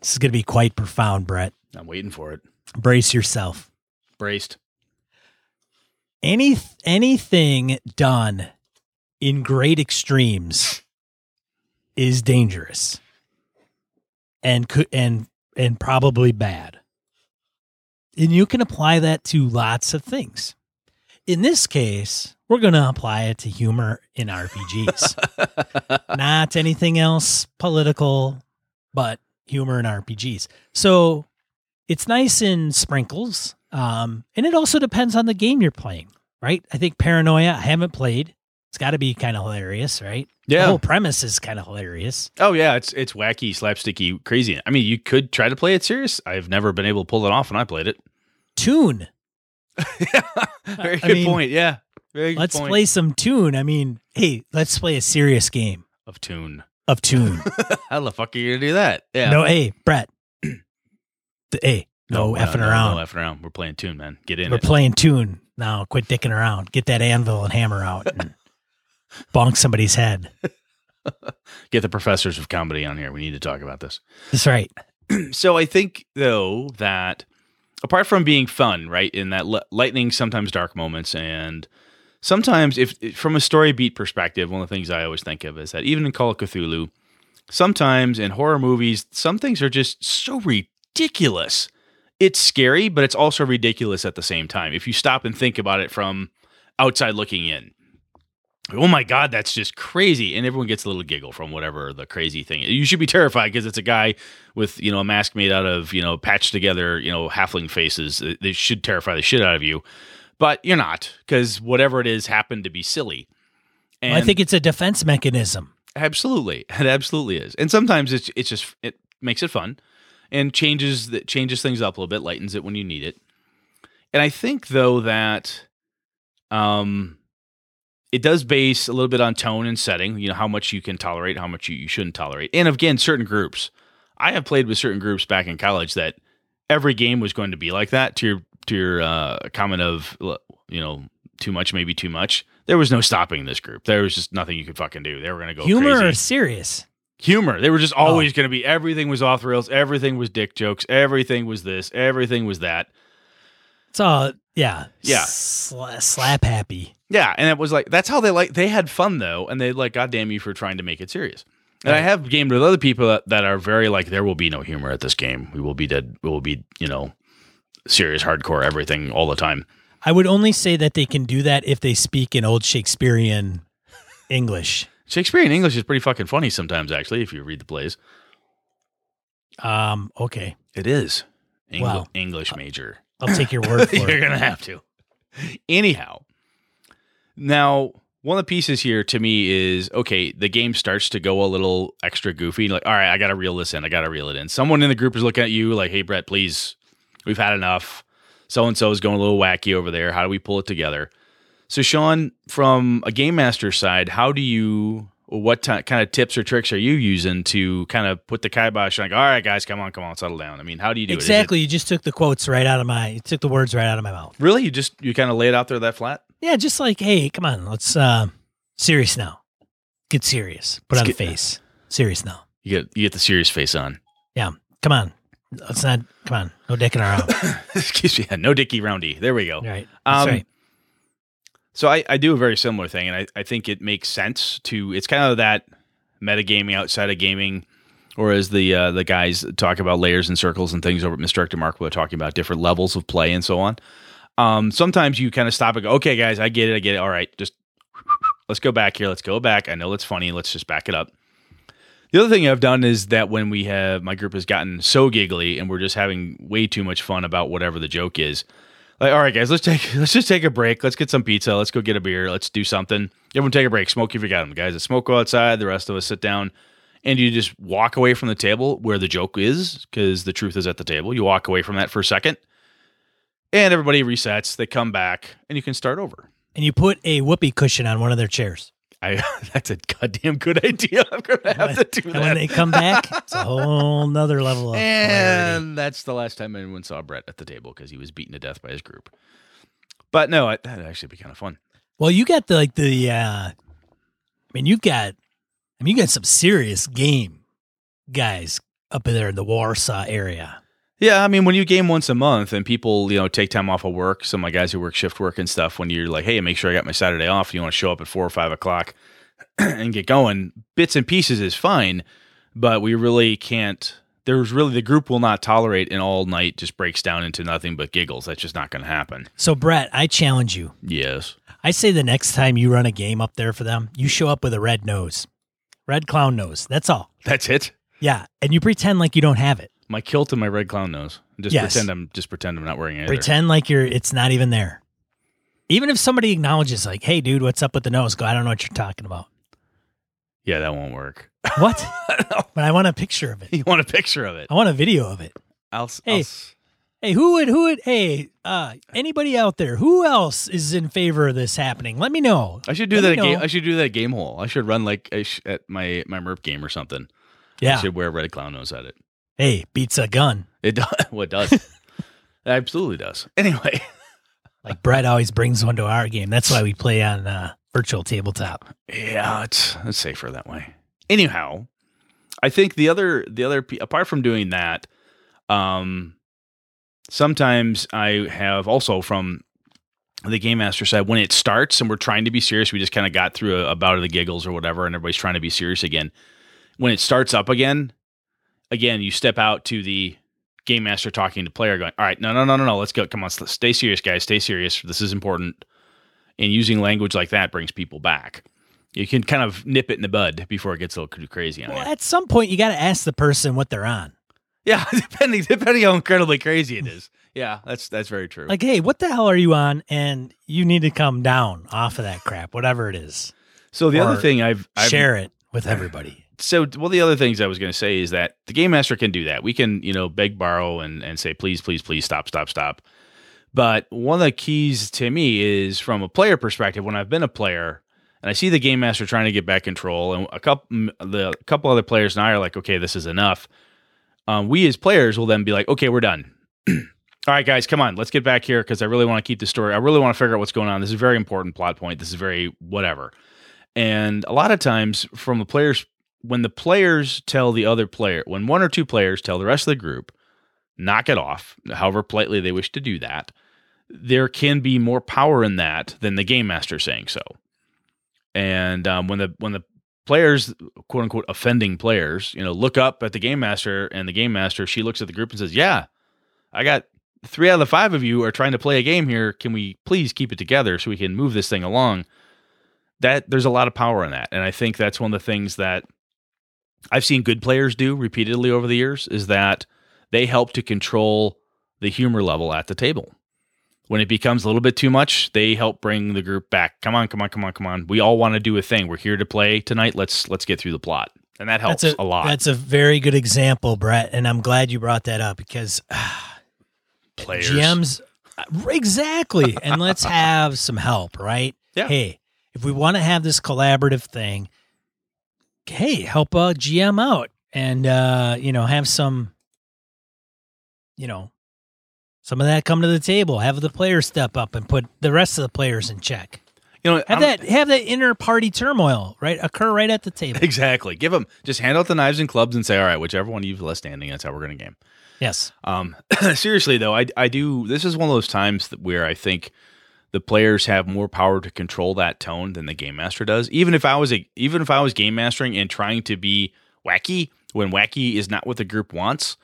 This is going to be quite profound, Brett. I'm waiting for it. Brace yourself. Braced. Any anything done in great extremes is dangerous and could and and probably bad. And you can apply that to lots of things. In this case, we're going to apply it to humor in RPGs. Not anything else political, but humor in RPGs. So it's nice in sprinkles. Um, and it also depends on the game you're playing, right? I think Paranoia, I haven't played. It's got to be kind of hilarious, right? Yeah. The whole premise is kind of hilarious. Oh yeah, it's it's wacky, slapsticky, crazy. I mean, you could try to play it serious. I've never been able to pull it off when I played it. Toon. Very good mean, point. Yeah. Very let's point. play some Toon. I mean, hey, let's play a serious game of Toon. Of Toon. How the fuck are you gonna do that? Yeah. No, hey, Brett. hey, no, no effing no, around. No effing around. We're playing Toon, man. Get in. We're it. playing Toon. Now quit dicking around. Get that anvil and hammer out. And bonk somebody's head. Get the professors of comedy on here. We need to talk about this. That's right. so I think though that apart from being fun, right, in that lightning sometimes dark moments and sometimes if from a story beat perspective, one of the things I always think of is that even in Call of Cthulhu, sometimes in horror movies, some things are just so ridiculous. It's scary, but it's also ridiculous at the same time. If you stop and think about it from outside looking in oh my god that's just crazy. And everyone gets a little giggle from whatever the crazy thing is. you should be terrified because it's a guy with you know a mask made out of you know patched together you know halfling faces. They should terrify the shit out of you. But you're not because whatever it is happened to be silly. And i think it's a defense mechanism. Absolutely. It absolutely is. And sometimes it's it's just it makes it fun and changes that changes things up a little bit lightens it when you need it. And i think though that um it does base a little bit on tone and setting, you know, how much you can tolerate, how much you, you shouldn't tolerate. And again, certain groups. I have played with certain groups back in college that every game was going to be like that to your to your uh, comment of you know too much maybe too much There was no stopping this group. There was just nothing you could fucking do. They were going to go Humor crazy. or serious? humor. They were just always Oh. going to be everything was off the rails, everything was dick jokes, everything was this, everything was that. It's all yeah, Yeah. Sla- slap happy. Yeah, and it was like that's how they like they had fun though, and they like God damn you for trying to make it serious. And I have gamed with other people that, that are very like there will be no humor at this game. We will be dead. We will be you know serious, hardcore, everything all the time. I would only say that they can do that if they speak in old Shakespearean English. Shakespearean English is pretty fucking funny sometimes, actually, if you read the plays. Um, okay, It is Wow. English major. I'll take your word for it. You're gonna have to. Anyhow, now one of the pieces here to me is okay. The game starts to go a little extra goofy. Like, all right, I gotta reel this in. I gotta reel it in. Someone in the group is looking at you like, "Hey, Brett, please, we've had enough." So and so is going a little wacky over there. How do we pull it together? So, Sean, from a game master side, how do you? What ti kind of tips or tricks are you using to kind of put the kibosh? Like, all right, guys, come on, come on, settle down. I mean, how do you do it? Is it? Exactly. You just took the quotes right out of my. You took the words right out of my mouth. Really? You just you kind of lay it out there that flat? Yeah, just like, hey, come on, let's uh serious now. Get serious. Put Let's on a get- face. Serious now. You get you get the serious face on. Yeah. Come on. Let's not come on. No dicking around. Excuse me. No Dicky Roundy. There we go. All right. That's Um, right. So I, I do a very similar thing, and I, I think it makes sense to. It's kind of that metagaming outside of gaming, or as the uh, the guys talk about layers and circles and things over at we're talking about different levels of play and so on. Um, sometimes you kind of stop and go, okay, guys, I get it, I get it. All right, just let's go back here. Let's go back. I know it's funny. Let's just back it up. The other thing I've done is that when we have my group has gotten so giggly and we're just having way too much fun about whatever the joke is, all right, guys, let's take let's just take a break. Let's get some pizza. Let's go get a beer. Let's do something. Everyone take a break. Smoke if you got them. Guys that smoke go outside. The rest of us sit down. And you just walk away from the table where the joke is, because the truth is at the table. You walk away from that for a second. And everybody resets. They come back and you can start over. And you put a whoopee cushion on one of their chairs. I that's a goddamn good idea. I'm gonna have to do And when they come back, it's a whole nother level of. And that's the last time anyone saw Brett at the table because he was beaten to death by his group. But no, it, that'd actually be kind of fun. Well, you got the like the uh I mean you've got I mean you got some serious game guys up in there in the Warsaw area. Yeah, I mean, when you game once a month and people, you know, take time off of work, some of my guys who work shift work and stuff, when you're like, hey, make sure I got my Saturday off, you want to show up at four or five o'clock and get going, bits and pieces is fine, but we really can't. There's really the group will not tolerate an all night just breaks down into nothing but giggles. That's just not going to happen. So Brett, I challenge you. Yes. I say the next time you run a game up there for them, you show up with a red nose. Red clown nose. That's all. That's it. Yeah. And you pretend like you don't have it. My kilt and my red clown nose. Just Yes. pretend I'm just pretend I'm not wearing it. Pretend like you're it's not even there. Even if somebody acknowledges like, hey dude, what's up with the nose? Go, I don't know what you're talking about. Yeah, that won't work. What? but I want a picture of it. you want a picture of it? I want a video of it. I'll. s- Hey. I'll s- Hey, who would who would hey, uh anybody out there, who else is in favor of this happening? Let me know. I should do Let that. me At game. I should do that at Gamehole. I should run like I sh- at my my MERP game or something. Yeah. I Yeah. should wear a red clown nose at it. Hey, beats a gun. It does. well, it does. it absolutely does. Anyway, Like Brett always brings one to our game. That's why we play on uh, virtual tabletop. yeah, it's, it's safer that way. Anyhow, I think the other the other apart from doing that, um, sometimes I have also from the game master side when it starts and we're trying to be serious. We just kind of got through a, a bout of the giggles or whatever, and everybody's trying to be serious again. When it starts up again, again you step out to the game master talking to player, going, "All right, no, no, no, no, no, let's go. Come on, let's stay serious, guys. Stay serious. This is important." And using language like that brings people back. You can kind of nip it in the bud before it gets a little crazy on Well, you. at some point you got to ask the person what they're on. Yeah, depending depending how incredibly crazy it is. Yeah, that's that's very true. Like, hey, what the hell are you on? And you need to come down off of that crap, whatever it is. so the other thing I've, I've Share it with everybody. So well the other things I was going to say is that the game master can do that. We can you know beg, borrow, and and say please, please, please stop, stop, stop. But one of the keys to me is from a player perspective. When I've been a player and I see the game master trying to get back control, and a couple the a couple other players and I are like, okay, this is enough. Um, we as players will then be like, okay, we're done. All right, guys, come on. Let's get back here because I really want to keep the story. I really want to figure out what's going on. This is a very important plot point. This is very whatever. And a lot of times, from the players, when the players tell the other player, when one or two players tell the rest of the group, knock it off, however politely they wish to do that, there can be more power in that than the game master saying so. And um, when the when the players, quote unquote, offending players, you know, look up at the game master, and the game master she looks at the group and says, "Yeah, I got three out of the five of you are trying to play a game here. Can we please keep it together so we can move this thing along?" That there's a lot of power in that, and I think that's one of the things that I've seen good players do repeatedly over the years is that they help to control the humor level at the table when it becomes a little bit too much, they help bring the group back. Come on, come on, come on, come on. We all want to do a thing. We're here to play tonight. Let's let's get through the plot. And that helps a, a, lot. That's a very good example, Brett, and I'm glad you brought that up because uh, players GMs exactly. and let's have some help, right? Yeah. Hey, if we want to have this collaborative thing, hey, help a GM out and uh, you know, have some you know, some of that come to the table. Have the players step up and put the rest of the players in check. You know, have I'm- that have that inner party turmoil right occur right at the table. exactly. Give them just hand out the knives and clubs and say, all right, whichever one you've left standing, that's how we're going to game. Yes. Um, seriously though, I I do. This is one of those times that where I think the players have more power to control that tone than the game master does. Even if I was a, even if I was game mastering and trying to be wacky when wacky is not what the group wants,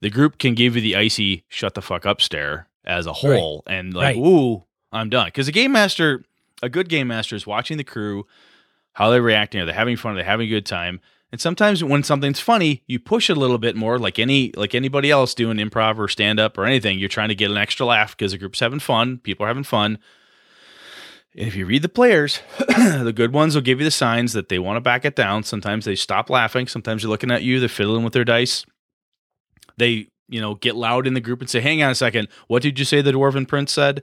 the group can give you the icy shut the fuck up stare as a whole and like, Right. ooh, I'm done. Because the game master, a good game master is watching the crew, how they're reacting, are they having fun, are they having a good time? And sometimes when something's funny, you push it a little bit more, like any like anybody else doing improv or stand up or anything. You're trying to get an extra laugh because the group's having fun, people are having fun. And if you read the players, the good ones will give you the signs that they want to back it down. Sometimes they stop laughing. Sometimes they're looking at you. They're fiddling with their dice. They, you know, get loud in the group and say, "Hang on a second, what did you say the dwarven prince said?"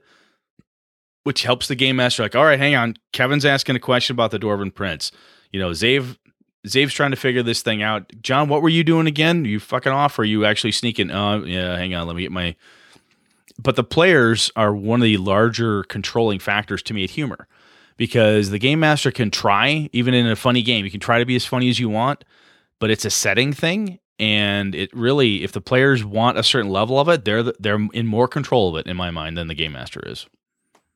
Which helps the game master. Like, all right, hang on. Kevin's asking a question about the dwarven prince. You know, Zave, Zave's trying to figure this thing out. John, what were you doing again? you fucking off? Or are you actually sneaking? Uh, yeah, hang on. Let me get my but the players are one of the larger controlling factors to me at humor because the game master can try even in a funny game you can try to be as funny as you want but it's a setting thing and it really if the players want a certain level of it they're they're in more control of it in my mind than the game master is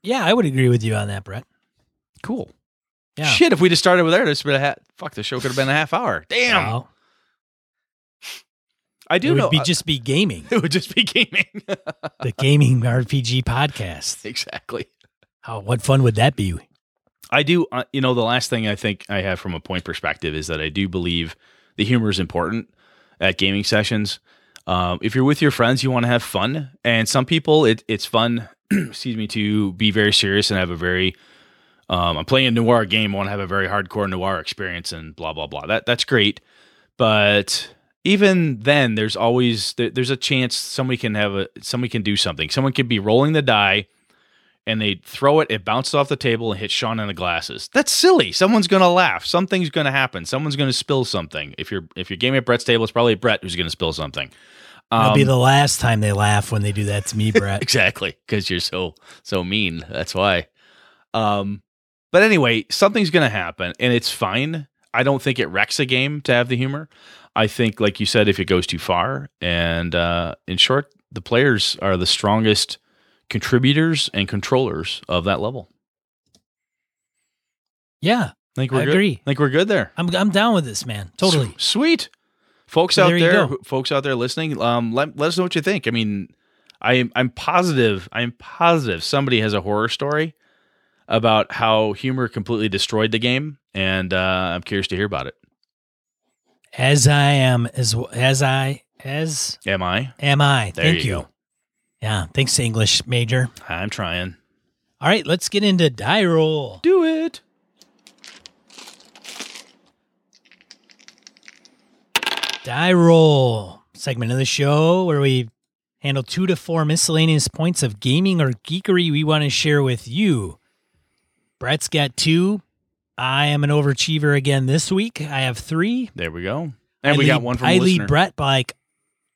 Yeah, I would agree with you on that, Brett. cool Yeah. shit if we just started with there this would have had fuck the show could have been a half hour damn Wow. i It do would know be just be gaming. it would just be gaming the gaming RPG podcast. exactly How what fun would that be? I do, uh, you know, the last thing I think I have from a point perspective is that I do believe the humor is important at gaming sessions. Um, if you're with your friends, you want to have fun, and some people, it, it's fun. excuse me, to be very serious and have a very. Um, I'm playing a noir game. I want to have a very hardcore noir experience, and blah blah blah. That that's great, but even then, there's always there, there's a chance somebody can have a somebody can do something. Someone could be rolling the die and they throw it, it bounces off the table and hits Sean in the glasses. That's silly. Someone's gonna laugh. Something's gonna happen. Someone's gonna spill something. If you're if you're gaming at Brett's table, it's probably Brett who's gonna spill something. It'll Um, be the last time they laugh when they do that to me, Brett. exactly because you're so so mean. That's why. Um, but anyway, something's gonna happen, and it's fine. I don't think it wrecks a game to have the humor. I think, like you said, if it goes too far, and uh, in short, the players are the strongest contributors and controllers of that level. yeah, I think we're I good. agree. I think we're good there. I'm I'm down with this, man. Totally. S- sweet. Folks So out there there, folks out there listening, um, let, let us know what you think. I mean, I I'm positive, I'm positive somebody has a horror story about how humor completely destroyed the game, and uh, I'm curious to hear about it. As I am as as I as Am I? am I. There Thank you you. Yeah, thanks English major. I'm trying. All right, let's get into die roll. Do it. Die roll segment of the show where we handle two to four miscellaneous points of gaming or geekery we want to share with you. Brett's got two. I am an overachiever again this week. I have three. There we go. And I we got one from I lead. Brett by like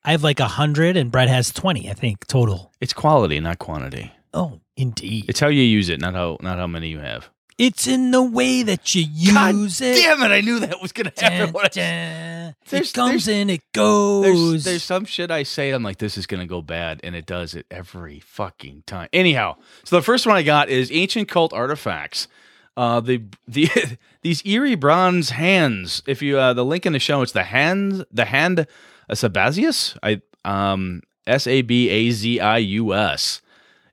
I have like a hundred, and Brett has twenty, I think, total. It's quality, not quantity. Oh, indeed. It's how you use it, not how not how many you have. It's in the way that you God use it. Damn it! I knew that was gonna happen. Dun, when I- dun. There's- it comes in, it goes. There's, there's some shit I say. I'm like, this is gonna go bad, and it does it every fucking time. Anyhow, so the first one I got is ancient cult artifacts. Uh, the the these eerie bronze hands. If you uh, the link in the show, it's the hands the hand uh, Sabazius. I um S A B A Z I U S.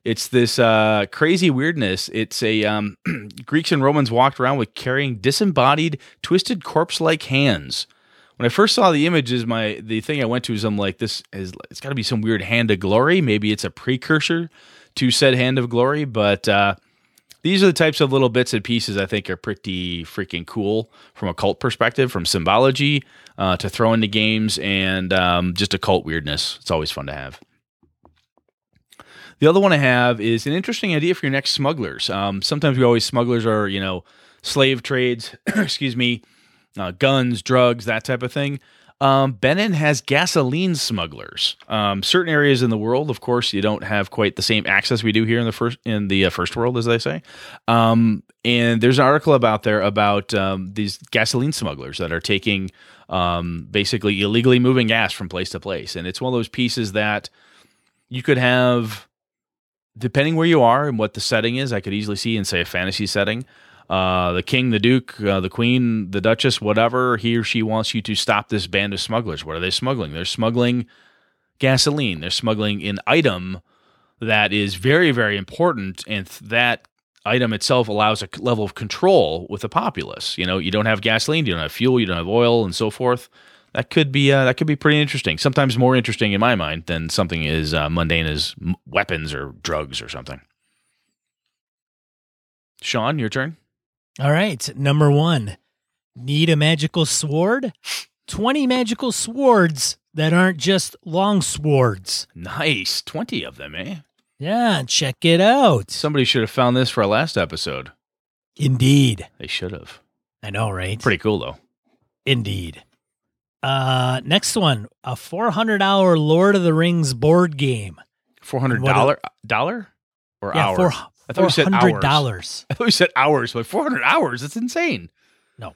It's this uh, crazy weirdness. It's a um, Greeks and Romans walked around with carrying disembodied, twisted corpse-like hands. When I first saw the images, my the thing I went to is I'm like, this is it's got to be some weird hand of glory. Maybe it's a precursor to said hand of glory. But uh, these are the types of little bits and pieces I think are pretty freaking cool from a cult perspective, from symbology uh, to throw into games and um, just occult weirdness. It's always fun to have. The other one I have is an interesting idea for your next smugglers. Um, sometimes we always smugglers are you know slave trades, excuse me, uh, guns, drugs, that type of thing. Um, Benin has gasoline smugglers. Um, certain areas in the world, of course, you don't have quite the same access we do here in the first in the uh, first world, as they say. Um, and there's an article about there about um, these gasoline smugglers that are taking um, basically illegally moving gas from place to place, and it's one of those pieces that you could have depending where you are and what the setting is, I could easily see in say a fantasy setting. Uh, the king, the duke, uh, the queen, the duchess, whatever he or she wants you to stop this band of smugglers. What are they smuggling? They're smuggling gasoline. They're smuggling an item that is very, very important, and th- that item itself allows a level of control with the populace. You know, you don't have gasoline, you don't have fuel, you don't have oil, and so forth. That could be uh, that could be pretty interesting. Sometimes more interesting in my mind than something as uh, mundane as m- weapons or drugs or something. Sean, your turn. All right, number one. Need a magical sword? 20 magical swords that aren't just long swords. Nice, twenty of them, eh? Yeah, check it out. Somebody should have found this for our last episode. Indeed. They should have. I know, right? Pretty cool though. Indeed. Uh next one, a 400 hour Lord of the Rings board game. Four hundred dollar dollar or yeah, hour? four, I thought you said hours. $400. I thought you said hours. Like four hundred hours. That's insane. No.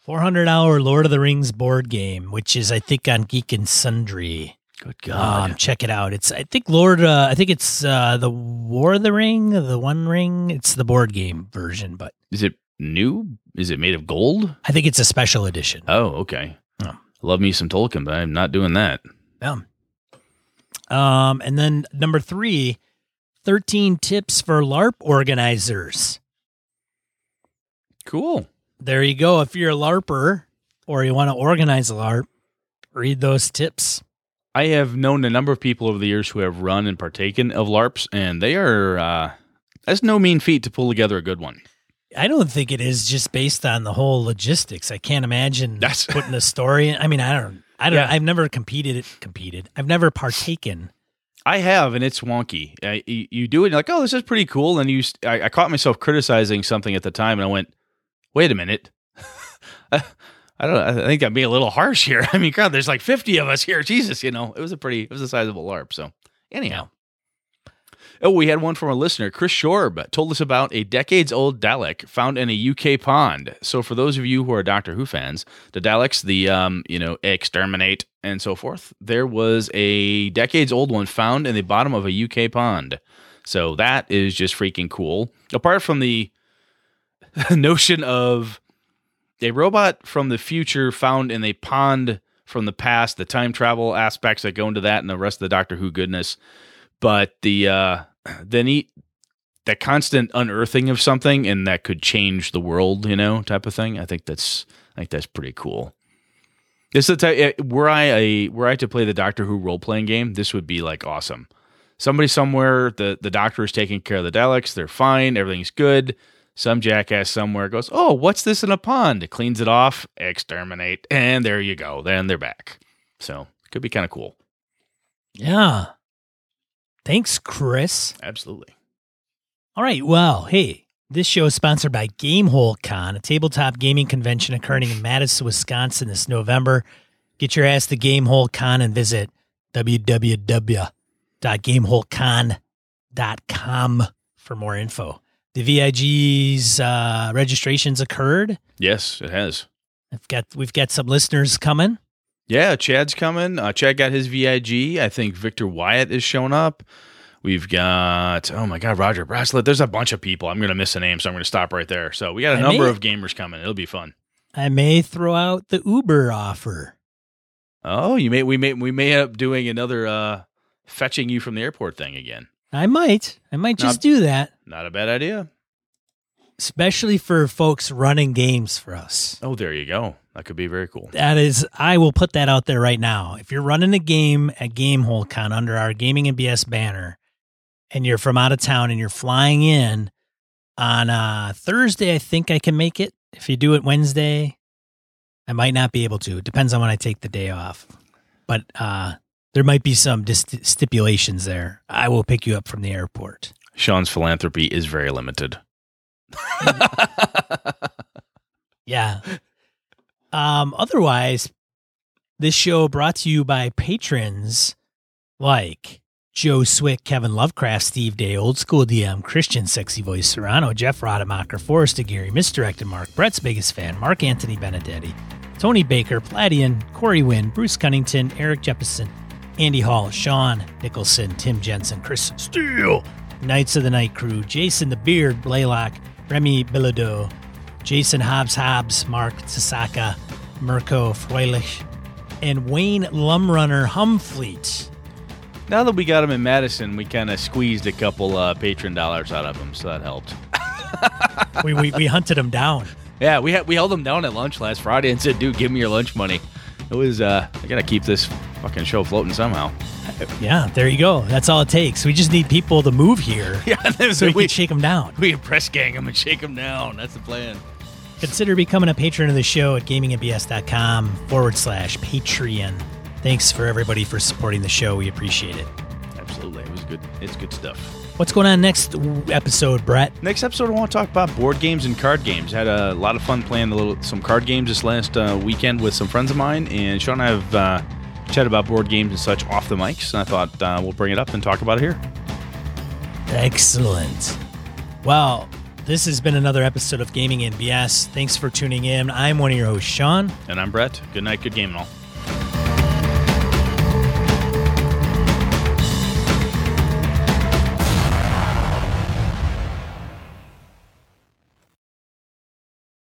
400 hour Lord of the Rings board game, which is I think on Geek and Sundry. Good God. Um, check it out. It's I think Lord. Uh, I think it's uh, the War of the Ring, the One Ring. It's the board game version, but Is it new? Is it made of gold? I think it's a special edition. Oh, okay. Oh. Love me some Tolkien, but I'm not doing that. Yeah. Um, and then number three, 13 tips for LARP organizers. Cool. There you go. If you're a LARPer or you want to organize a LARP, read those tips. I have known a number of people over the years who have run and partaken of LARPs, and they are uh, that's no mean feat to pull together a good one. I don't think it is just based on the whole logistics. I can't imagine That's- putting a story in. I mean, I don't, I don't, Yeah. I've never competed, competed. I've never partaken. I have, and it's wonky. I, you, you do it, and you're like, oh, this is pretty cool. And you, I, I caught myself criticizing something at the time, and I went, wait a minute. I don't. I think I'm being a little harsh here. I mean, God, there's like 50 of us here. Jesus, you know, it was a pretty, it was a sizable LARP. So, anyhow. Oh, we had one from a listener, Chris Shorb, told us about a decades old Dalek found in a UK pond. So, for those of you who are Doctor Who fans, the Daleks, the um, you know, exterminate and so forth, there was a decades old one found in the bottom of a UK pond. So that is just freaking cool. Apart from the notion of a robot from the future found in a pond from the past, the time travel aspects that go into that, and the rest of the Doctor Who goodness. But the uh, then he that constant unearthing of something and that could change the world, you know, type of thing. I think that's I think that's pretty cool. This is the type eh, were I a were I to play the Doctor Who role playing game, this would be like awesome. Somebody somewhere, the the Doctor is taking care of the Daleks. They're fine. Everything's good. Some jackass somewhere goes, "Oh, what's this in a pond?" It Cleans it off, exterminate, and there you go. Then they're back. So it could be kind of cool. Yeah. Thanks, Chris. Absolutely. All right. Well, hey, this show is sponsored by Gamehole Con, a tabletop gaming convention occurring in Madison, Wisconsin this November. Get your ass to Gamehole Con and visit www.gameholecon.com for more info. The VIG's uh, registrations occurred. Yes, it has. I've got we've got some listeners coming. Yeah, Chad's coming. Uh, Chad got his VIG. I think Victor Wyatt is showing up. We've got oh my god, Roger Braslett. There's a bunch of people. I'm gonna miss a name, so I'm gonna stop right there. So we got a I number may- of gamers coming. It'll be fun. I may throw out the Uber offer. Oh, you may we may we may end up doing another uh fetching you from the airport thing again. I might. I might just Not- do that, Not a bad idea. Especially for folks running games for us. Oh, there you go. That could be very cool. That is, I will put that out there right now. If you're running a game at GameholeCon under our Gaming and BS banner, and you're from out of town and you're flying in on uh, Thursday, I think I can make it. If you do it Wednesday, I might not be able to. It depends on when I take the day off. But uh, there might be some dis- stipulations there. I will pick you up from the airport. Sean's philanthropy is very limited. Yeah. Um, otherwise, this show brought to you by patrons like Joe Swick, Kevin Lovecraft, Steve Day, Old School DM, Christian Sexy Voice Serrano, Jeff Rademacher, Forrest Aguirre, Misdirected Mark, Brett's biggest fan, Mark Anthony Benedetti, Tony Baker, Pladian, Corey Wynn, Bruce Cunnington, Eric Jeppesen, Andy Hall, Sean Nicholson, Tim Jensen, Chris Steele, Knights of the Night Crew, Jason the Beard, Blaylock, Remy Bilodeau, Jason Hobbs Hobbs, Mark Tasaka, Mirko Freilich, and Wayne Lumrunner Humfleet. Now that we got him in Madison, we kind of squeezed a couple uh, patron dollars out of him, so that helped. We, we, we hunted him down. Yeah, we had we held him down at lunch last Friday and said, "Dude, give me your lunch money." It was uh, I gotta keep this fucking show floating somehow. Yeah, there you go. That's all it takes. We just need people to move here Yeah, so we we can shake them down. we can press gang him and shake them down. That's the plan. Consider becoming a patron of the show at gamingandbs.com forward slash Patreon. Thanks for everybody for supporting the show. We appreciate it. Absolutely, it was good. It's good stuff. What's going on next episode, Brett? Next episode, I want to talk about board games and card games. Had a lot of fun playing a little some card games this last uh, weekend with some friends of mine, and Sean and I have uh, chatted about board games and such off the mics. And I thought uh, we'll bring it up and talk about it here. Excellent. Well, this has been another episode of Gaming and BS. Thanks for tuning in. I'm one of your hosts, Sean. And I'm Brett. Good night, good game, and all.